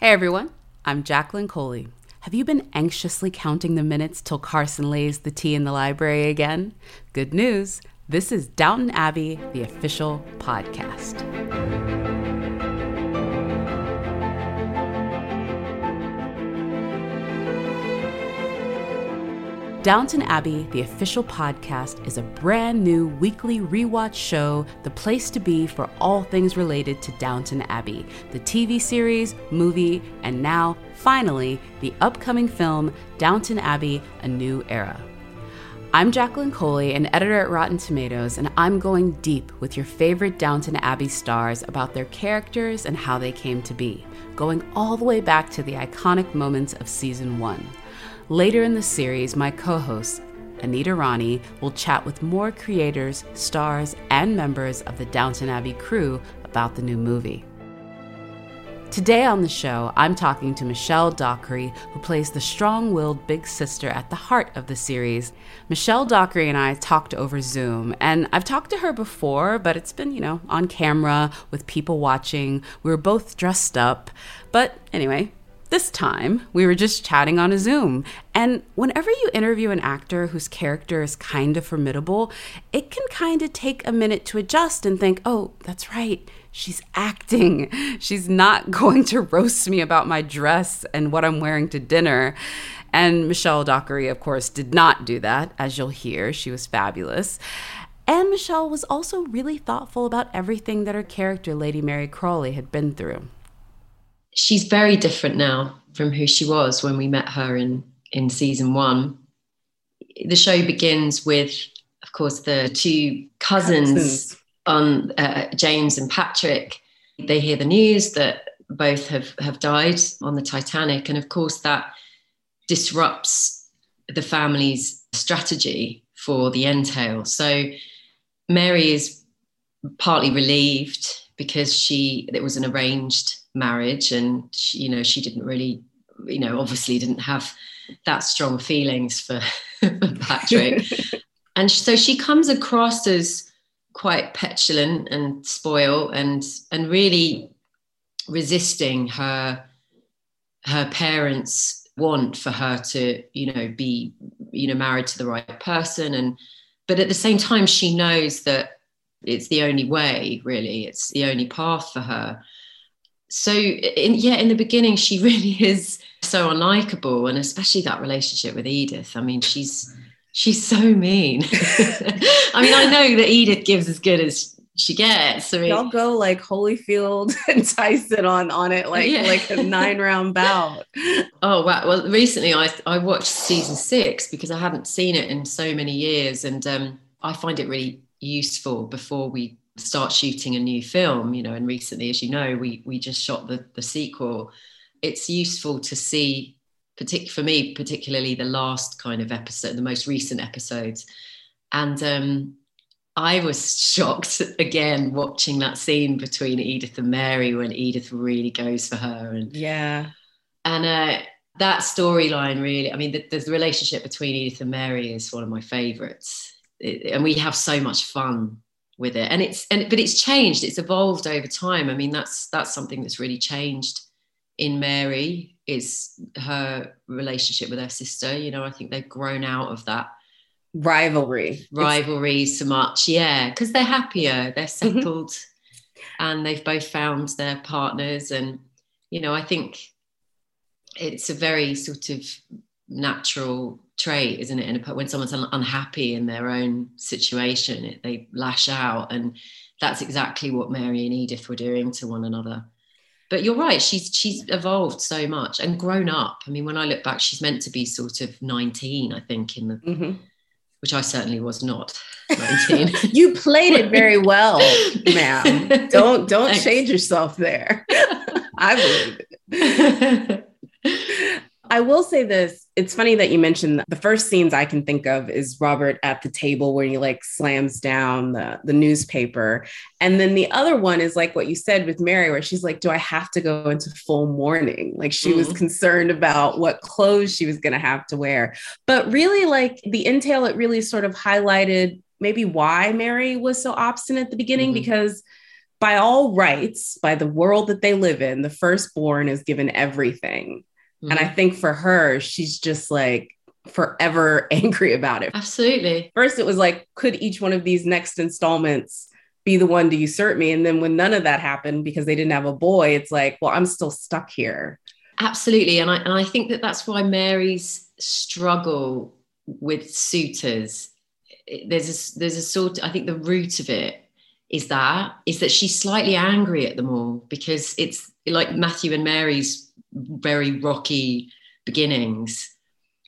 Hey everyone, I'm Jacqueline Coley. Have you been anxiously counting the minutes till Carson lays the tea in the library again? Good news! This is Downton Abbey, the official podcast. Downton Abbey, the official podcast, is a brand new weekly rewatch show, the place to be for all things related to Downton Abbey, the TV series, movie, and now, finally, the upcoming film, Downton Abbey A New Era. I'm Jacqueline Coley, an editor at Rotten Tomatoes, and I'm going deep with your favorite Downton Abbey stars about their characters and how they came to be, going all the way back to the iconic moments of season one. Later in the series, my co host, Anita Rani, will chat with more creators, stars, and members of the Downton Abbey crew about the new movie. Today on the show, I'm talking to Michelle Dockery, who plays the strong willed big sister at the heart of the series. Michelle Dockery and I talked over Zoom, and I've talked to her before, but it's been, you know, on camera with people watching. We were both dressed up. But anyway, this time, we were just chatting on a Zoom. And whenever you interview an actor whose character is kind of formidable, it can kind of take a minute to adjust and think, oh, that's right, she's acting. She's not going to roast me about my dress and what I'm wearing to dinner. And Michelle Dockery, of course, did not do that, as you'll hear. She was fabulous. And Michelle was also really thoughtful about everything that her character, Lady Mary Crawley, had been through she's very different now from who she was when we met her in in season one. The show begins with, of course, the two cousins, cousins. on uh, James and Patrick. They hear the news that both have have died on the Titanic, and of course that disrupts the family's strategy for the entail. So Mary is partly relieved because she it was an arranged marriage and she, you know she didn't really you know obviously didn't have that strong feelings for, Patrick. And so she comes across as quite petulant and spoiled and and really resisting her her parents want for her to you know be you know married to the right person. And but at the same time she knows that it's the only way really. It's the only path for her so in, yeah in the beginning she really is so unlikable and especially that relationship with edith i mean she's she's so mean i mean i know that edith gives as good as she gets. I mean, y'all go like Holyfield and Tyson on on it like yeah. like a nine round bout. Oh wow! Well, recently I I watched season six because I hadn't seen it in so many years, and um, I find it really useful before we start shooting a new film you know and recently as you know we we just shot the the sequel. It's useful to see particular for me particularly the last kind of episode the most recent episodes. And um I was shocked again watching that scene between Edith and Mary when Edith really goes for her and yeah. And uh that storyline really I mean the, the relationship between Edith and Mary is one of my favorites. It, and we have so much fun with it. And it's and but it's changed it's evolved over time. I mean that's that's something that's really changed in mary is her relationship with her sister. You know i think they've grown out of that rivalry. Rivalry it's... so much. Yeah because they're happier they're mm-hmm. settled and they've both found their partners. And you know i think it's a very sort of natural trait, isn't it? And when someone's un- unhappy in their own situation, it, they lash out, and that's exactly what Mary and Edith were doing to one another. But you're right; she's she's evolved so much and grown up. I mean, when I look back, she's meant to be sort of 19, I think, in the mm-hmm. which I certainly was not. 19. you played it very well, ma'am. Don't don't Thanks. change yourself there. I believe it. I will say this. It's funny that you mentioned the first scenes I can think of is Robert at the table where he like slams down the, the newspaper. And then the other one is like what you said with Mary, where she's like, Do I have to go into full mourning? Like she mm. was concerned about what clothes she was going to have to wear. But really, like the entail, it really sort of highlighted maybe why Mary was so obstinate at the beginning mm-hmm. because by all rights, by the world that they live in, the firstborn is given everything. Mm-hmm. And I mm-hmm. think for her, she's just like forever angry about it. Absolutely. First, it was like, could each one of these next installments be the one to usurp me? And then when none of that happened because they didn't have a boy, it's like, well, I'm still stuck here. Absolutely. And I, and I think that that's why Mary's struggle with suitors, there's a, there's a sort, I think the root of it is that is that she's slightly angry at them all because it's like Matthew and Mary's very rocky beginnings.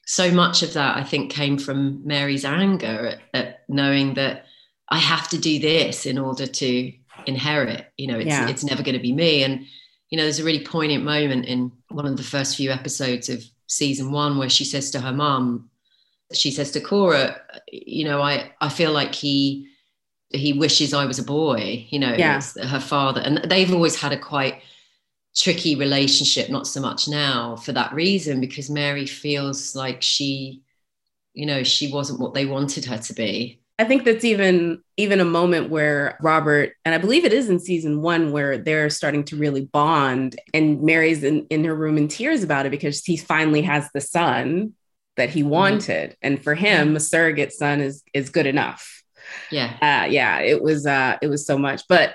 So much of that I think came from Mary's anger at, at knowing that I have to do this in order to inherit. You know, it's yeah. it's never going to be me. And you know, there's a really poignant moment in one of the first few episodes of season one where she says to her mum, she says to Cora, you know, I I feel like he he wishes I was a boy, you know, yeah. her father. And they've always had a quite tricky relationship, not so much now for that reason, because Mary feels like she, you know, she wasn't what they wanted her to be. I think that's even even a moment where Robert, and I believe it is in season one, where they're starting to really bond. And Mary's in, in her room in tears about it because he finally has the son that he mm-hmm. wanted. Mm-hmm. And for him, a surrogate son is is good enough yeah uh, yeah it was uh it was so much but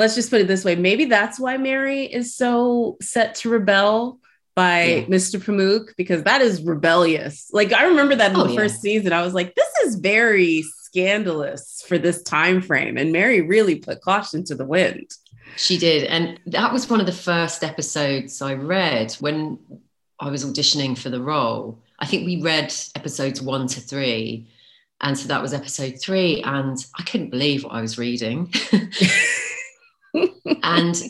let's just put it this way maybe that's why mary is so set to rebel by yeah. mr pamuk because that is rebellious like i remember that in oh, the yeah. first season i was like this is very scandalous for this time frame and mary really put caution to the wind she did and that was one of the first episodes i read when i was auditioning for the role i think we read episodes one to three and so that was episode three. And I couldn't believe what I was reading. and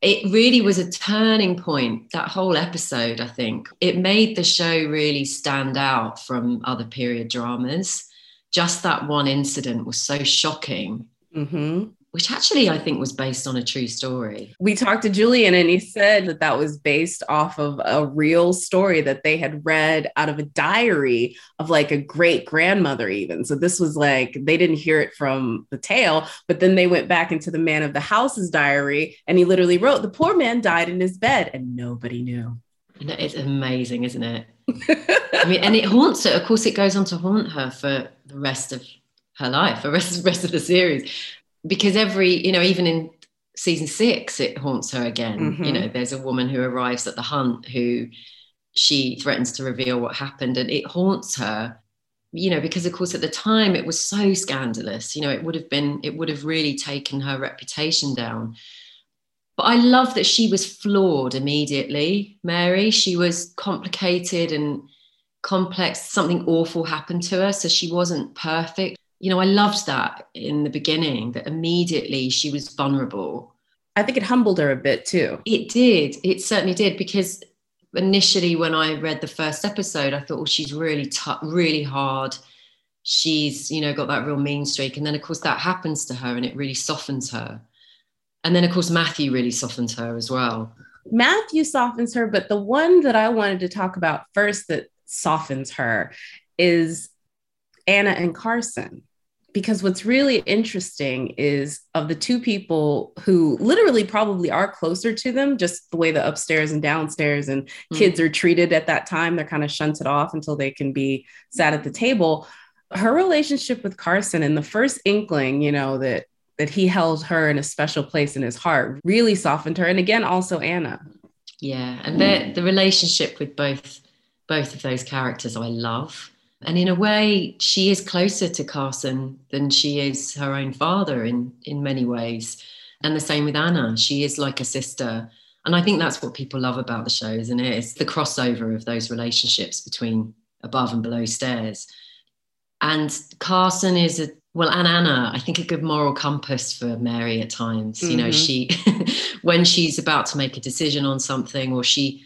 it really was a turning point, that whole episode, I think. It made the show really stand out from other period dramas. Just that one incident was so shocking. Mm-hmm which actually I think was based on a true story. We talked to Julian and he said that that was based off of a real story that they had read out of a diary of like a great grandmother, even. So this was like they didn't hear it from the tale, but then they went back into the man of the house's diary and he literally wrote, The poor man died in his bed and nobody knew. It's amazing, isn't it? I mean, and it haunts her. Of course, it goes on to haunt her for the rest of her life, the rest, rest of the series because every you know even in season six it haunts her again. Mm-hmm. you know there's a woman who arrives at the hunt who she threatens to reveal what happened and it haunts her you know because of course at the time it was so scandalous. You know it would have been it would have really taken her reputation down. But i love that she was flawed immediately mary. She was complicated and complex. Something awful happened to her so she wasn't perfect you know, I loved that in the beginning, that immediately she was vulnerable. I think it humbled her a bit too. It did. It certainly did. Because initially, when I read the first episode, I thought, oh, she's really tough, really hard. She's, you know, got that real mean streak. And then, of course, that happens to her and it really softens her. And then, of course, Matthew really softens her as well. Matthew softens her, but the one that I wanted to talk about first that softens her is Anna and Carson because what's really interesting is of the two people who literally probably are closer to them, just the way the upstairs and downstairs and mm-hmm. kids are treated at that time, they're kind of shunted off until they can be sat at the table. Her relationship with Carson and the first inkling, you know, that that he held her in a special place in his heart really softened her. And again, also Anna. Yeah. And the, the relationship with both both of those characters I love and in a way, she is closer to Carson than she is her own father in, in many ways. And the same with Anna. She is like a sister. And I think that's what people love about the show, isn't it? It's the crossover of those relationships between above and below stairs. And Carson is a well, and Anna, I think a good moral compass for Mary at times. Mm-hmm. You know, mm-hmm. she when she's about to make a decision on something or she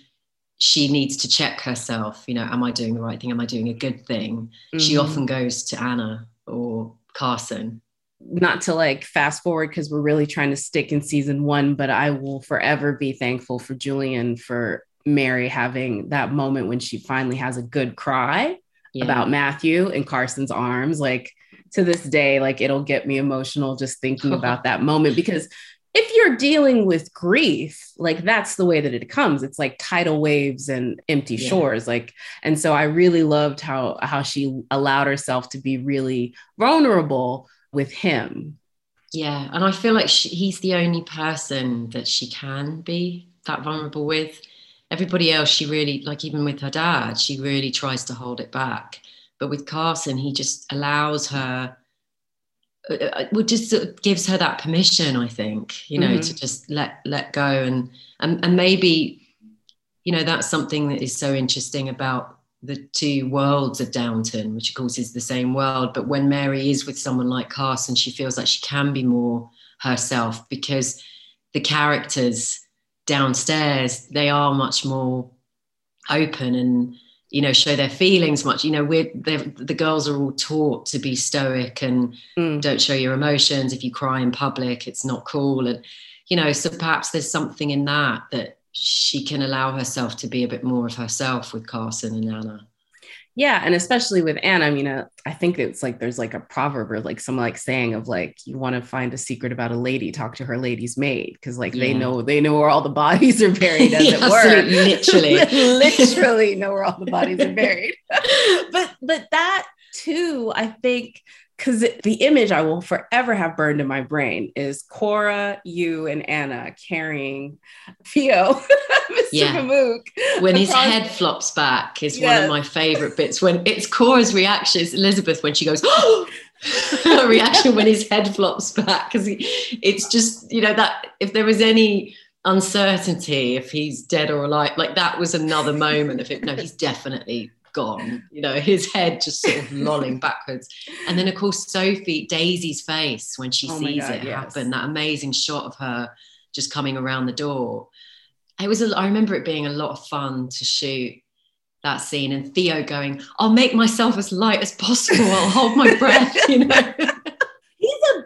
she needs to check herself you know am i doing the right thing am i doing a good thing mm-hmm. she often goes to anna or carson not to like fast forward because we're really trying to stick in season one but i will forever be thankful for julian for mary having that moment when she finally has a good cry yeah. about matthew in carson's arms like to this day like it'll get me emotional just thinking about that moment because if you're dealing with grief, like that's the way that it comes. It's like tidal waves and empty yeah. shores. Like, and so I really loved how how she allowed herself to be really vulnerable with him. Yeah, and I feel like she, he's the only person that she can be that vulnerable with. Everybody else, she really like, even with her dad, she really tries to hold it back. But with Carson, he just allows her well, just sort of gives her that permission, I think, you know, mm-hmm. to just let let go and, and and maybe, you know, that's something that is so interesting about the two worlds of Downton, which of course is the same world. But when Mary is with someone like Carson, she feels like she can be more herself because the characters downstairs they are much more open and you know show their feelings much. You know we're the girls are all taught to be stoic and mm. don't show your emotions. If you cry in public it's not cool. And you know so perhaps there's something in that that she can allow herself to be a bit more of herself with carson and anna yeah and especially with anna i mean uh, i think it's like there's like a proverb or like some like saying of like you want to find a secret about a lady talk to her lady's maid because like yeah. they know they know where all the bodies are buried as yeah, it were. literally. Literally know where all the bodies are buried. But but that too i think because the image I will forever have burned in my brain is Cora, you, and Anna carrying Theo, Mr. Yeah. When his head flops back is yes. one of my favorite bits. When it's Cora's reaction, it's Elizabeth when she goes, oh! reaction when his head flops back because it's just you know that if there was any uncertainty if he's dead or alive like that was another moment of it no he's definitely gone, you know, his head just sort of lolling backwards. And then, of course, Sophie, Daisy's face when she oh sees God, it yes. happen, that amazing shot of her just coming around the door. It was, a, I remember it being a lot of fun to shoot that scene and Theo going, I'll make myself as light as possible. I'll hold my breath, you know.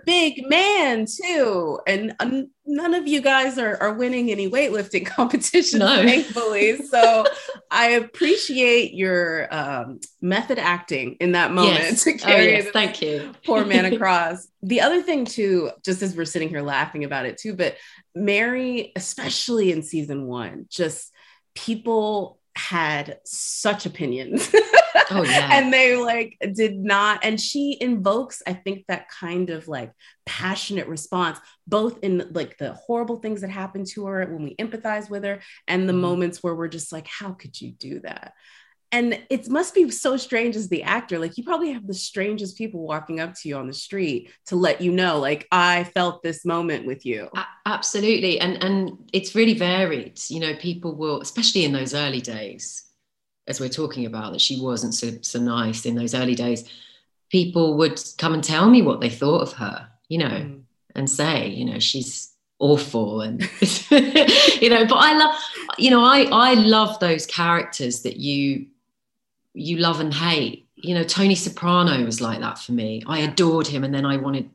Big man too, and um, none of you guys are, are winning any weightlifting competitions, no. thankfully. So I appreciate your um, method acting in that moment yes. to oh, carry oh, yes. thank you poor man across. the other thing too, just as we're sitting here laughing about it too, but Mary, especially in season one, just people had such opinions. oh yeah. and they like did not and she invokes I think that kind of like passionate response both in like the horrible things that happen to her when we empathize with her and the mm-hmm. moments where we're just like how could you do that? and it must be so strange as the actor like you probably have the strangest people walking up to you on the street to let you know like i felt this moment with you absolutely and and it's really varied you know people will especially in those early days as we're talking about that she wasn't so, so nice in those early days people would come and tell me what they thought of her you know mm. and say you know she's awful and you know but i love you know i i love those characters that you you love and hate. You know, Tony Soprano was like that for me. I adored him, and then I wanted,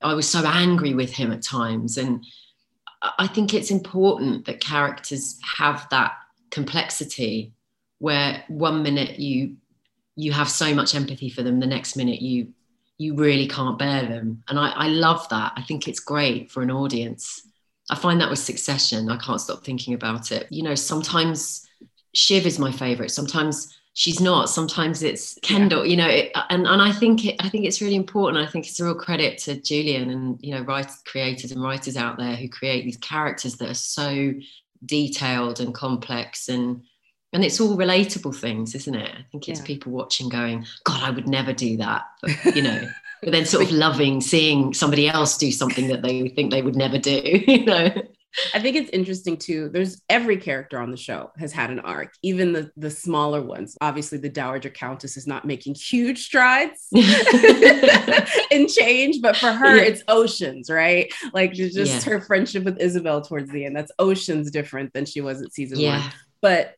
I was so angry with him at times. And I think it's important that characters have that complexity where one minute you you have so much empathy for them the next minute you you really can't bear them. And I, I love that. I think it's great for an audience. I find that with succession i can't stop thinking about it. You know sometimes shiv is my favorite. Sometimes she's not. Sometimes it's kendall yeah. you know it, and and i think it, i think it's really important. I think it's a real credit to julian and you know writers creators and writers out there who create these characters that are so detailed and complex and and it's all relatable things isn't it i think it's yeah. people watching going god i would never do that but, you know but then sort of loving seeing somebody else do something that they think they would never do you know I think it's interesting too. There's every character on the show has had an arc, even the the smaller ones. Obviously, the Dowager Countess is not making huge strides in change, but for her, yeah. it's oceans, right? Like just yeah. her friendship with Isobel towards the end. That's oceans different than she was at season yeah. one. But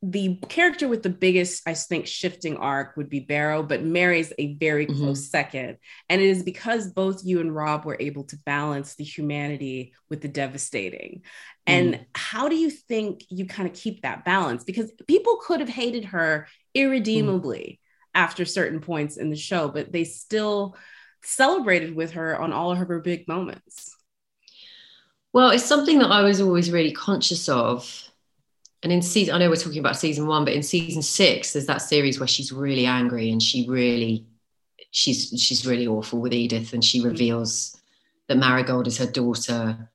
the character with the biggest, I think, shifting arc would be Barrow, but Mary's a very mm-hmm. close second. And it is because both you and Rob were able to balance the humanity with the devastating. Mm-hmm. And how do you think you kind of keep that balance? Because people could have hated her irredeemably mm-hmm. after certain points in the show, but they still celebrated with her on all of her big moments. Well, it's something that I was always really conscious of. And in season, I know we're talking about season one, but in season six, there's that series where she's really angry and she really, she's she's really awful with Edith, and she reveals that Marigold is her daughter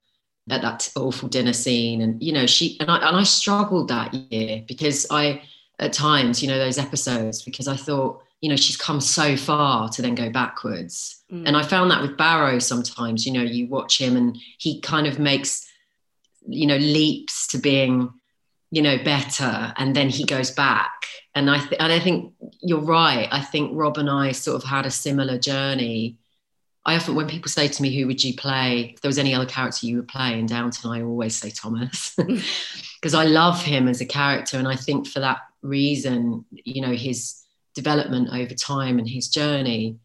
at that awful dinner scene, and you know she and I and I struggled that year because I at times, you know, those episodes because I thought, you know, she's come so far to then go backwards. Mm. And I found that with Barrow sometimes, you know, you watch him and he kind of makes, you know, leaps to being, you know, better and then he goes back. And I th- and I think you're right. I think Rob and I sort of had a similar journey. I often, when people say to me, "Who would you play?" If there was any other character you would play in Downton, I always say Thomas because I love him as a character, and I think for that reason, you know, his development over time and his journey.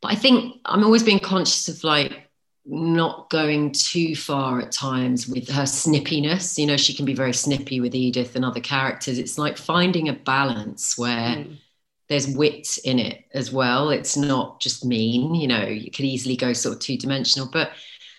But I think I'm always being conscious of like not going too far at times with her snippiness. You know, she can be very snippy with Edith and other characters. It's like finding a balance where mm. there's wit in it as well. It's not just mean, you know, you could easily go sort of two dimensional, but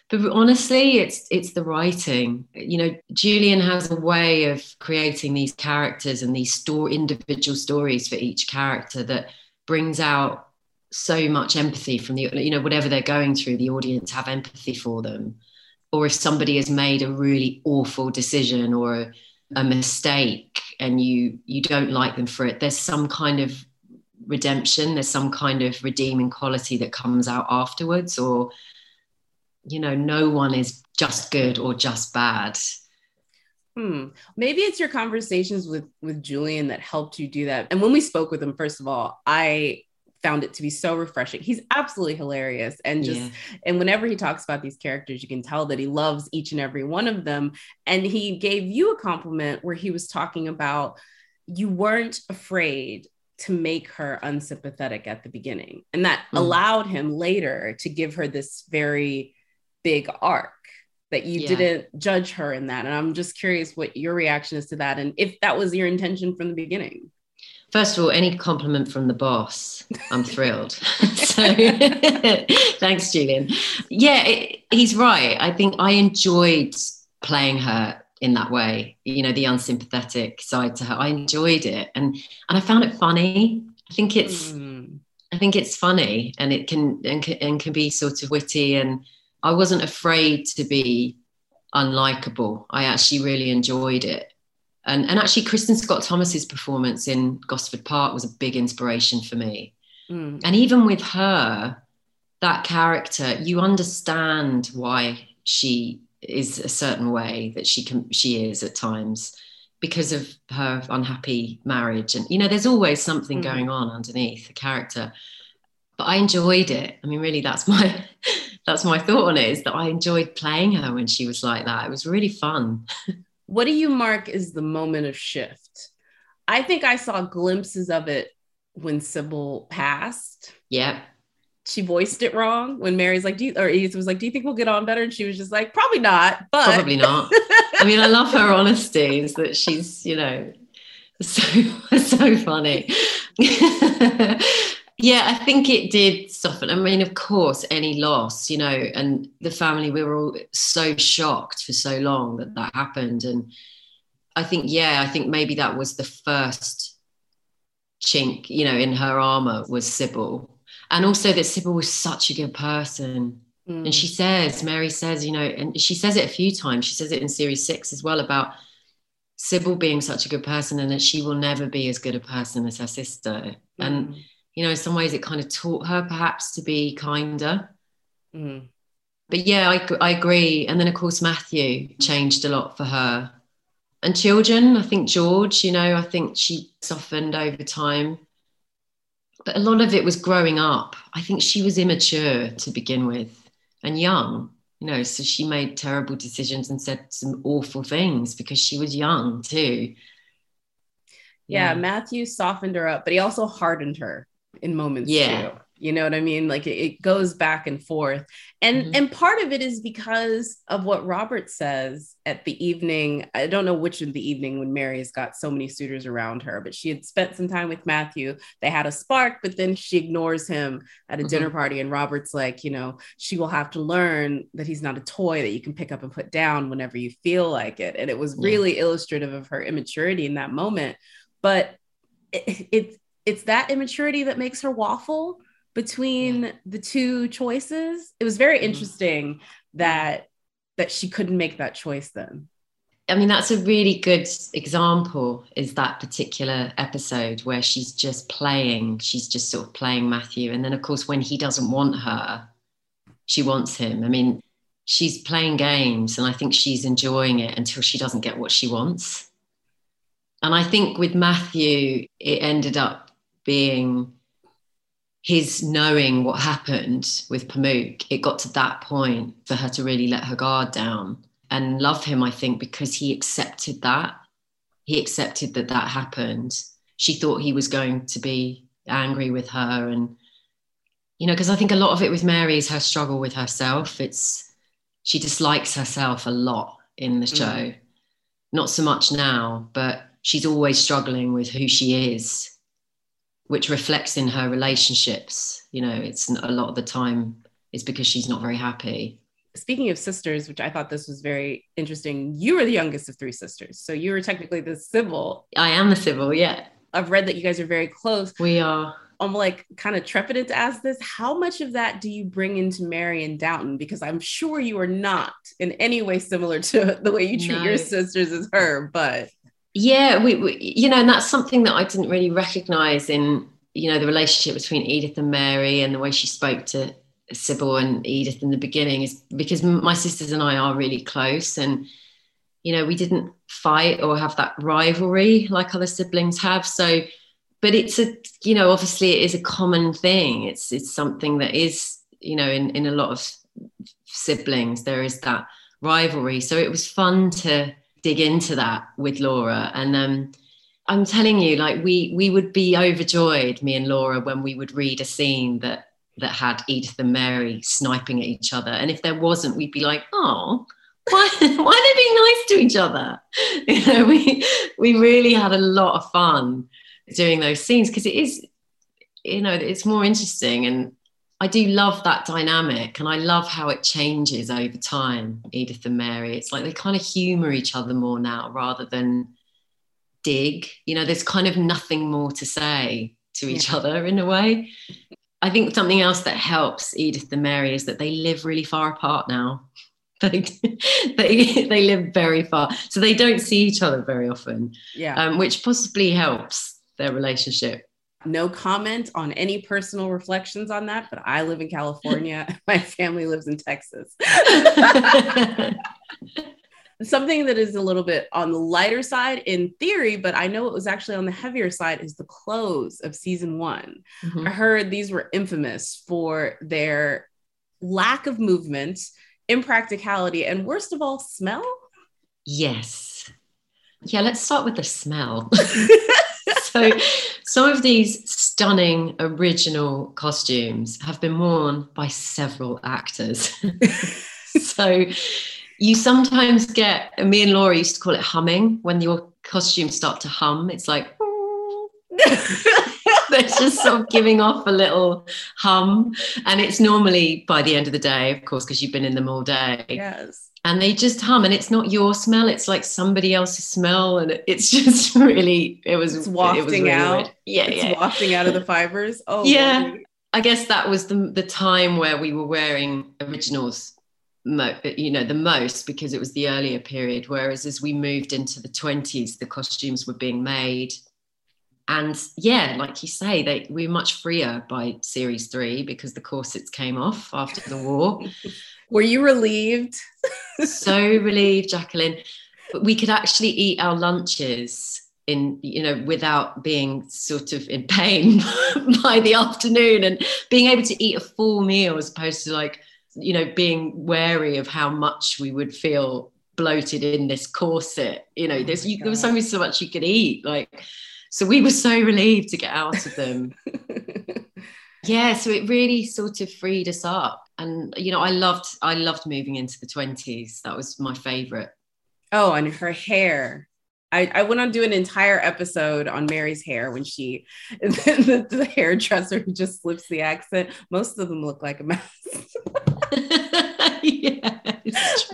but honestly it's it's the writing you know julian has a way of creating these characters and these store individual stories for each character that brings out so much empathy from the you know whatever they're going through the audience have empathy for them or if somebody has made a really awful decision or a, a mistake and you you don't like them for it there's some kind of redemption there's some kind of redeeming quality that comes out afterwards or you know, no one is just good or just bad. Hmm. Maybe it's your conversations with with Julian that helped you do that. And when we spoke with him, first of all, I found it to be so refreshing. He's absolutely hilarious. And just, yeah. and whenever he talks about these characters, you can tell that he loves each and every one of them. And he gave you a compliment where he was talking about you weren't afraid to make her unsympathetic at the beginning. And that mm. allowed him later to give her this very big arc that you yeah. didn't judge her in that. And I'm just curious what your reaction is to that and if that was your intention from the beginning. First of all, any compliment from the boss, I'm thrilled. so thanks, Julian. Yeah, it, he's right. I think I enjoyed playing her in that way, you know, the unsympathetic side to her. I enjoyed it and and I found it funny. I think it's mm. I think it's funny and it can and, can and can be sort of witty and I wasn't afraid to be unlikable. I actually really enjoyed it. And, and actually, Kristin Scott Thomas's performance in Gosford Park was a big inspiration for me. Mm. And even with her, that character, you understand why she is a certain way that she can she is at times because of her unhappy marriage and you know there's always something mm. going on underneath the character but I enjoyed it. I mean, really, that's my that's my thought on it is that I enjoyed playing her when she was like that. It was really fun. what do you mark as the moment of shift? I think I saw glimpses of it when Sybil passed. Yeah. She voiced it wrong when Mary's like, do you, or Edith was like, do you think we'll get on better? And she was just like, probably not, but probably not. I mean, I love her honesty is that she's, you know, so, so funny. Yeah, I think it did soften. I mean, of course, any loss, you know, and the family, we were all so shocked for so long that that happened. And I think, yeah, I think maybe that was the first chink, you know, in her armor was Sybil. And also that Sybil was such a good person. Mm. And she says, Mary says, you know, and she says it a few times. She says it in series six as well about Sybil being such a good person and that she will never be as good a person as her sister. Mm. And you know, in some ways it kind of taught her perhaps to be kinder. Mm. But yeah, I, I agree. And then, of course, Matthew changed a lot for her. And children, I think George, you know, I think she softened over time. But a lot of it was growing up. I think she was immature to begin with and young, you know, so she made terrible decisions and said some awful things because she was young too. Yeah, yeah, Matthew softened her up, but he also hardened her in moments yeah too. you know what i mean like it, it goes back and forth and mm-hmm. and part of it is because of what robert says at the evening i don't know which of the evening when mary has got so many suitors around her but she had spent some time with matthew they had a spark but then she ignores him at a mm-hmm. dinner party and robert's like you know she will have to learn that he's not a toy that you can pick up and put down whenever you feel like it and it was really yeah. illustrative of her immaturity in that moment but it, it it's that immaturity that makes her waffle between yeah. the two choices. It was very mm-hmm. interesting that that she couldn't make that choice then. I mean, that's a really good example, is that particular episode where she's just playing, she's just sort of playing Matthew. And then, of course, when he doesn't want her, she wants him. I mean, she's playing games and I think she's enjoying it until she doesn't get what she wants. And I think with Matthew, it ended up being his knowing what happened with Pamuk, it got to that point for her to really let her guard down and love him, I think, because he accepted that. He accepted that that happened. She thought he was going to be angry with her. And, you know, because I think a lot of it with Mary is her struggle with herself. It's, she dislikes herself a lot in the show. Mm. Not so much now, but she's always struggling with who she is which reflects in her relationships. You know, it's a lot of the time it's because she's not very happy. Speaking of sisters, which I thought this was very interesting, you were the youngest of three sisters. So you were technically the Sybil. I am the Sybil, yeah. I've read that you guys are very close. We are. I'm like kind of trepidant to ask this. How much of that do you bring into Mary and Downton? Because I'm sure you are not in any way similar to the way you treat no. your sisters as her, but yeah we, we, you know and that's something that i didn't really recognize in you know the relationship between edith and mary and the way she spoke to sybil and edith in the beginning is because my sisters and i are really close and you know we didn't fight or have that rivalry like other siblings have. So but it's a you know obviously it is a common thing. It's it's something that is you know in in a lot of siblings there is that rivalry. So it was fun to dig into that with Laura. And um, I'm telling you, like we we would be overjoyed, me and Laura, when we would read a scene that that had Edith and Mary sniping at each other. And if there wasn't, we'd be like, oh, why, why are they being nice to each other? You know, we we really had a lot of fun doing those scenes because it is, you know, it's more interesting and I do love that dynamic and I love how it changes over time, Edith and Mary. It's like they kind of humor each other more now rather than dig. You know, there's kind of nothing more to say to each yeah. other in a way. I think something else that helps Edith and Mary is that they live really far apart now. They, they, they live very far. So they don't see each other very often. Yeah. Um, which possibly helps their relationship no comment on any personal reflections on that, but I live in California. My family lives in Texas. Something that is a little bit on the lighter side in theory, but I know it was actually on the heavier side is the close of season one. Mm-hmm. I heard these were infamous for their lack of movement, impracticality, and worst of all, smell. Yes. Yeah, let's start with the smell. so some of these stunning original costumes have been worn by several actors. so you sometimes get me and Laura used to call it humming when your costumes start to hum. It's like they're just sort of giving off a little hum. And it's normally by the end of the day, of course, because you've been in them all day. Yes and they just hum and it's not your smell it's like somebody else's smell and it's just really it was it's wafting it was really out weird. yeah it's yeah. wafting out of the fibers oh yeah i guess that was the, the time where we were wearing originals mo- you know the most because it was the earlier period whereas as we moved into the 20s the costumes were being made and yeah like you say they we were much freer by series three because the corsets came off after the war Were you relieved? so relieved, Jacqueline. But we could actually eat our lunches in you know without being sort of in pain by the afternoon and being able to eat a full meal as opposed to like you know being wary of how much we would feel bloated in this corset you know oh there's you, there was only so much you could eat like so we were so relieved to get out of them Yeah, so it really sort of freed us up. And you know, I loved I loved moving into the 20s. That was my favorite. Oh, and her hair. I, I went on to do an entire episode on Mary's hair when she the, the hairdresser who just slips the accent. Most of them look like a mess.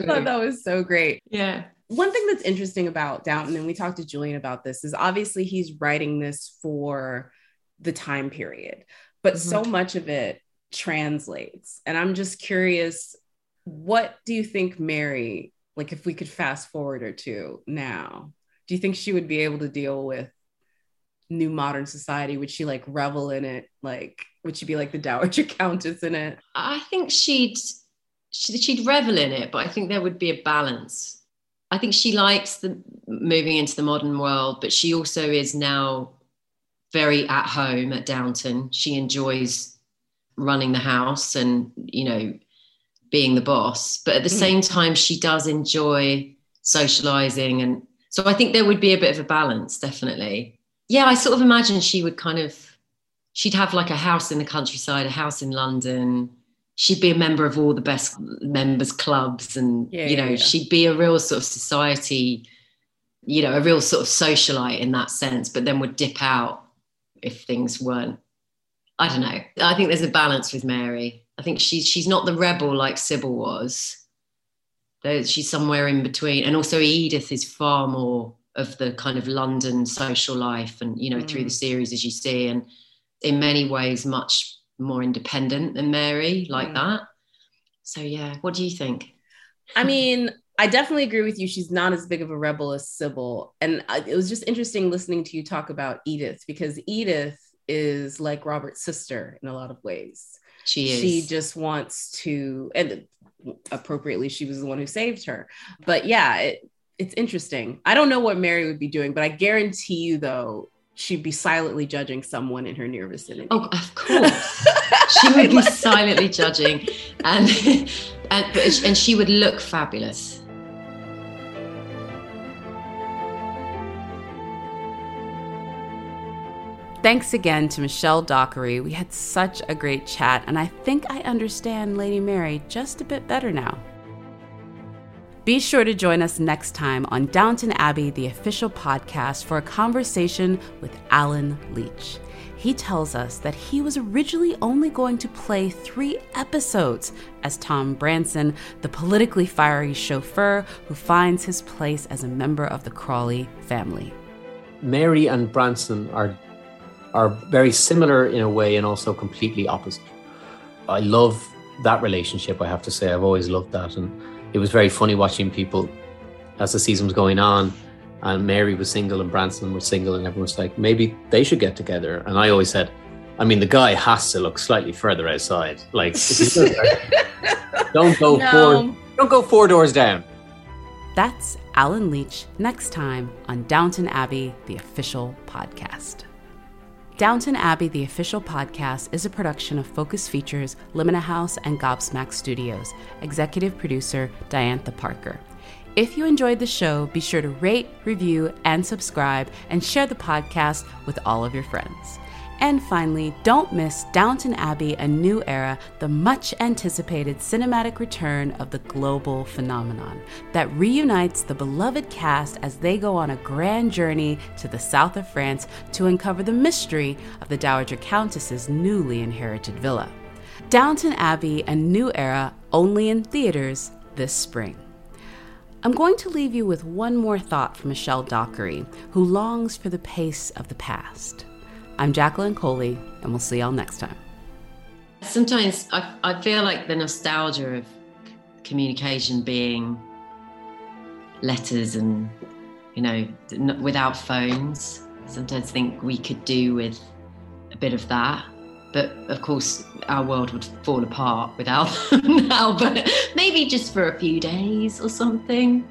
thought that was so great. Yeah. One thing that's interesting about Downton, and we talked to Julian about this, is obviously he's writing this for the time period, but mm-hmm. so much of it translates. And I'm just curious, what do you think Mary, like if we could fast forward or two now, do you think she would be able to deal with new modern society? Would she like revel in it? Like, would she be like the Dowager Countess in it? I think she'd she'd revel in it, but I think there would be a balance. I think she likes the moving into the modern world, but she also is now very at home at Downton. She enjoys running the house and you know being the boss, but at the mm. same time, she does enjoy socializing, and so I think there would be a bit of a balance, definitely. Yeah, I sort of imagine she would kind of she'd have like a house in the countryside, a house in London she'd be a member of all the best members clubs and yeah, you know yeah, yeah. she'd be a real sort of society you know a real sort of socialite in that sense but then would dip out if things weren't i don't know i think there's a balance with mary i think she's she's not the rebel like sybil was she's somewhere in between and also edith is far more of the kind of london social life and you know mm. through the mm. series as you see and in many ways much more independent than Mary, like mm. that. So yeah, what do you think? I mean, I definitely agree with you. She's not as big of a rebel as Sybil, and it was just interesting listening to you talk about Edith because Edith is like Robert's sister in a lot of ways. She is. She just wants to, and appropriately, she was the one who saved her. But yeah, it, it's interesting. I don't know what Mary would be doing, but I guarantee you, though, she'd be silently judging someone in her near vicinity. Oh, of course. She would be silently judging and and and she would look fabulous. Thanks again to Michelle Dockery. We had such a great chat, and I think I understand Lady Mary just a bit better now. Be sure to join us next time on Downton Abbey, the official podcast, for a conversation with Allen Leech. He tells us that he was originally only going to play three episodes as Tom Branson, the politically fiery chauffeur who finds his place as a member of the Crawley family. Mary and Branson are are very similar in a way and also completely opposite. I love that relationship, I have to say. I've always loved that and it was very funny watching people as the season was going on and Mary was single and Branson was single and everyone was like, maybe they should get together. And I always said, I mean, the guy has to look slightly further outside. Like, don't go no. four, don't go four doors down. That's Allen Leech next time on Downton Abbey, the official podcast. Downton Abbey, the official podcast, is a production of Focus Features, Limina House, and Gobsmack Studios. Executive producer Diantha Parker. If you enjoyed the show, be sure to rate, review, and subscribe, and share the podcast with all of your friends. And finally, don't miss Downton Abbey A New Era, the much anticipated cinematic return of the global phenomenon that reunites the beloved cast as they go on a grand journey to the south of France to uncover the mystery of the Dowager Countess's newly inherited villa. Downton Abbey A New Era only in theaters this spring. I'm going to leave you with one more thought from Michelle Dockery, who longs for the pace of the past. I'm Jacqueline Coley, and we'll see y'all next time. Sometimes I, I feel like the nostalgia of communication being letters and, you know, without phones. Sometimes think we could do with a bit of that. But of course, our world would fall apart without them now. But maybe just for a few days or something.